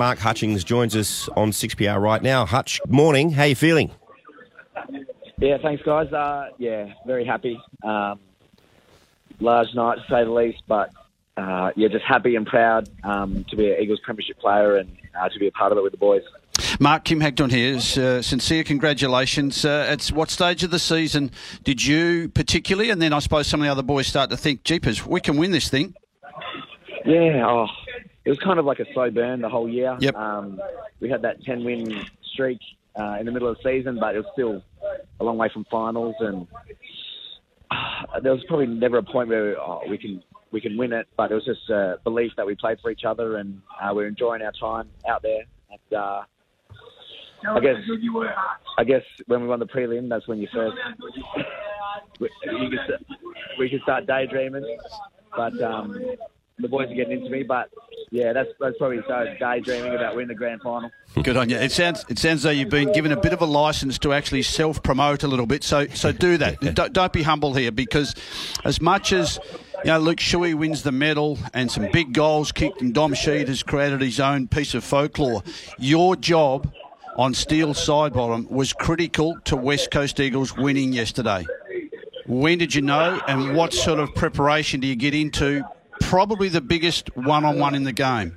Mark Hutchings joins us on 6PR right now. Hutch, morning. How you feeling? Yeah, thanks, guys. Uh, yeah, very happy. Um, large night, to say the least, but uh, yeah, just happy and proud um, to be an Eagles Premiership player and uh, to be a part of it with the boys. Mark Kim Hagdorn here. Uh, sincere congratulations. Uh, at what stage of the season did you particularly, and then I suppose some of the other boys start to think, "Jeepers, we can win this thing"? Yeah, oh, it was kind of like a slow burn the whole year. Yep. Um, we had that ten win streak uh, in the middle of the season, but it was still a long way from finals, and uh, there was probably never a point where oh, we can we can win it, but it was just a belief that we played for each other and uh, we are enjoying our time out there. And, uh, I guess I guess when we won the prelim, that's when you first we, you could, we could start daydreaming. But um, the boys are getting into me. But yeah, that's that's probably so daydreaming about winning the grand final. Good on you. It sounds it sounds though you've been given a bit of a license to actually self promote a little bit. So so do that. don't, don't be humble here because as much as you know, Luke Shuey wins the medal and some big goals kicked, and Dom Sheed has created his own piece of folklore. Your job on Steele Sidebottom was critical to West Coast Eagles winning yesterday. When did you know, and what sort of preparation do you get into? Probably the biggest one-on-one in the game.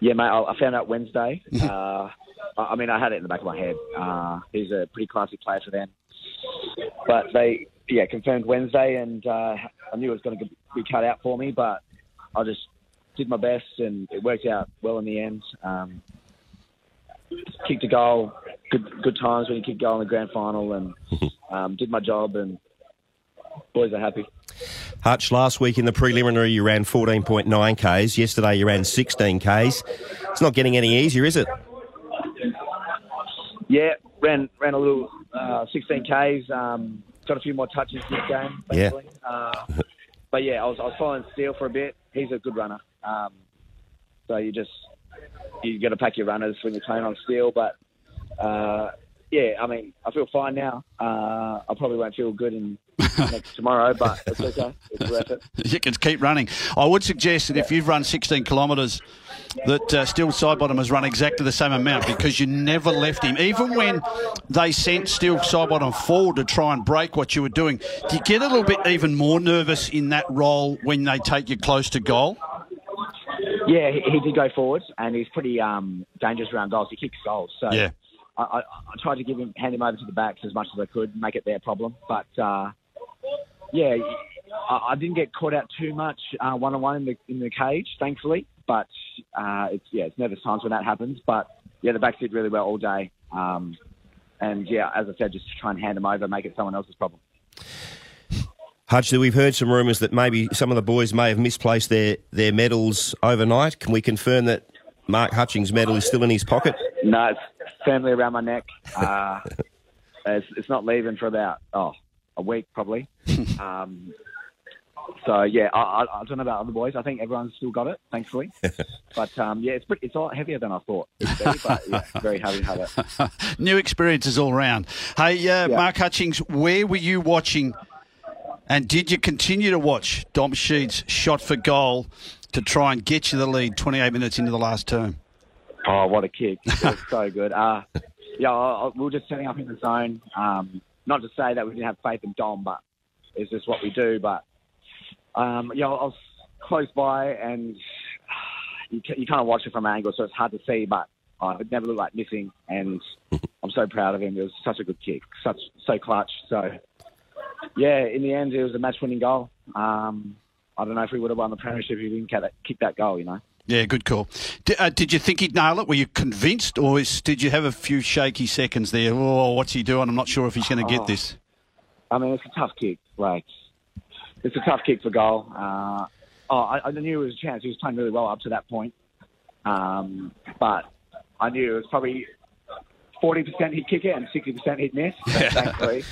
Yeah, mate. I found out Wednesday. uh, I mean, I had it in the back of my head. Uh, he's a pretty classy player for them, but they, yeah, confirmed Wednesday, and uh, I knew it was going to be cut out for me, but I just did my best, and it worked out well in the end. Um, kicked a goal, good good times when you kick a goal in the grand final, and um, did my job, and boys are happy. Hutch, last week in the preliminary you ran 14.9 Ks. Yesterday you ran 16 Ks. It's not getting any easier, is it? Yeah, ran ran a little uh, 16 Ks. Um, got a few more touches this game. Basically. Yeah. Uh, but yeah, I was I was following Steele for a bit. He's a good runner. Um, so you just you got to pack your runners when you're playing on Steele. But uh, yeah, I mean, I feel fine now. Uh, I probably won't feel good in next tomorrow, but it's okay. It's worth it. You can keep running. I would suggest that if you've run 16 kilometres, that uh, Steele Sidebottom has run exactly the same amount because you never left him. Even when they sent Steele Sidebottom forward to try and break what you were doing, do you get a little bit even more nervous in that role when they take you close to goal? Yeah, he, he did go forward, and he's pretty um, dangerous around goals. He kicks goals, so yeah. I, I, tried to give him hand him over to the backs as much as I could, make it their problem. But uh, yeah, I, I, didn't get caught out too much one on one in the in the cage, thankfully. But uh, it's yeah, it's nervous times when that happens. But yeah, the backs did really well all day. Um, and yeah, as I said, just try and hand them over, make it someone else's problem. Hutch, we've heard some rumours that maybe some of the boys may have misplaced their, their medals overnight. Can we confirm that Mark Hutchings' medal is still in his pocket? No, it's firmly around my neck. Uh, it's, it's, not leaving for about oh a week probably. Um, so yeah, I, I, don't know about other boys. I think everyone's still got it, thankfully. but um, yeah, it's pretty, it's a lot heavier than I thought. Be, but yeah, very happy to have it. New experiences all round. Hey, uh, yeah. Mark Hutchings, where were you watching and did you continue to watch Dom Sheed's shot for goal to try and get you the lead 28 minutes into the last term? Oh, what a kick. It was so good. Uh, yeah, I, I, we were just setting up in the zone. Um, not to say that we didn't have faith in Dom, but it's just what we do. But, um, yeah, I was close by and you, you can't watch it from an angle, so it's hard to see, but it never looked like missing. And I'm so proud of him. It was such a good kick, such so clutch. So yeah, in the end, it was a match-winning goal. Um, I don't know if we would have won the premiership if he didn't kick that goal. You know. Yeah, good call. Did, uh, did you think he'd nail it? Were you convinced, or is, did you have a few shaky seconds there? Oh, what's he doing? I'm not sure if he's going to get oh, this. I mean, it's a tough kick. Like, it's a tough kick for goal. Uh, oh, I, I, knew it was a chance. He was playing really well up to that point. Um, but I knew it was probably forty percent he'd kick it and sixty percent he'd miss. Thankfully,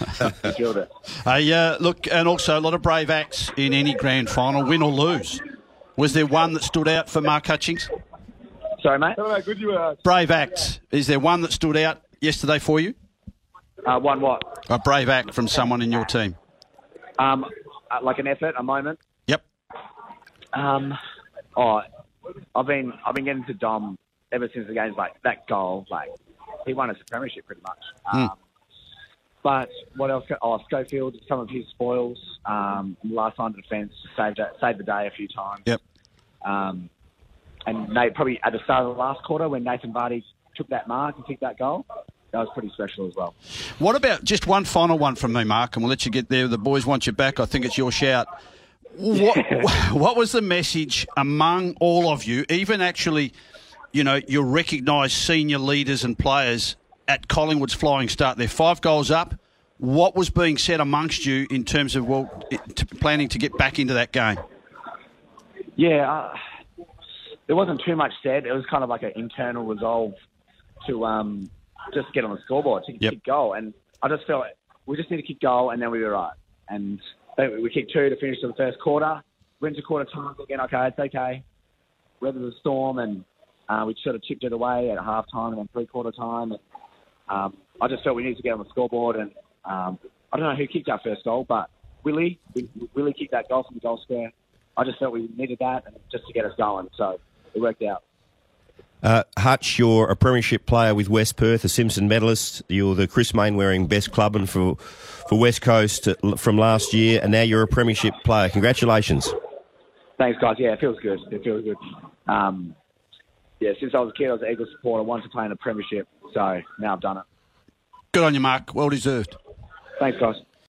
he killed it. Hey, uh, look, and also a lot of brave acts in any grand final, win or lose. Was there one that stood out for Mark Hutchings? Sorry, mate. Brave act. Is there one that stood out yesterday for you? Uh, one what? A brave act from someone in your team. Um, uh, like an effort, a moment. Yep. Um, oh, I've been I've been getting to Dom ever since the game's like that goal, like he won us a premiership pretty much. Um, but what else? Oh, Schofield, some of his spoils. Um, last line of defence saved saved the day a few times. Yep. Um, and Nate probably at the start of the last quarter when Nathan Vardy took that mark and kicked that goal, that was pretty special as well. What about just one final one from me, Mark, and we'll let you get there. The boys want you back. I think it's your shout. What, what was the message among all of you, even actually, you know, your recognised senior leaders and players at Collingwood's flying start? They're five goals up. What was being said amongst you in terms of well, to planning to get back into that game? Yeah, uh, there wasn't too much said. It was kind of like an internal resolve to um, just get on the scoreboard, to Yep. kick goal. And I just felt we just need to kick goal, and then we were right. And we kicked two to finish the first quarter. Went to quarter time again. Okay, it's okay. Weather the storm, and uh, we sort of chipped it away at half time and then three quarter time. And um, I just felt we needed to get on the scoreboard. And um, I don't know who kicked our first goal, but Willie, Willie kicked that goal from the goal square. I just felt we needed that and just to get us going. So it worked out. Uh, Hutch, you're a premiership player with West Perth, a Simpson medalist. You're the Chris Mainwaring best clubman for for West Coast uh, from last year, and now you're a premiership player. Congratulations. Thanks, guys. Yeah, it feels good. It feels good. Um, yeah, since I was a kid, I was an Eagles supporter. I wanted to play in a premiership, so now I've done it. Good on you, Mark. Well deserved. Thanks, guys.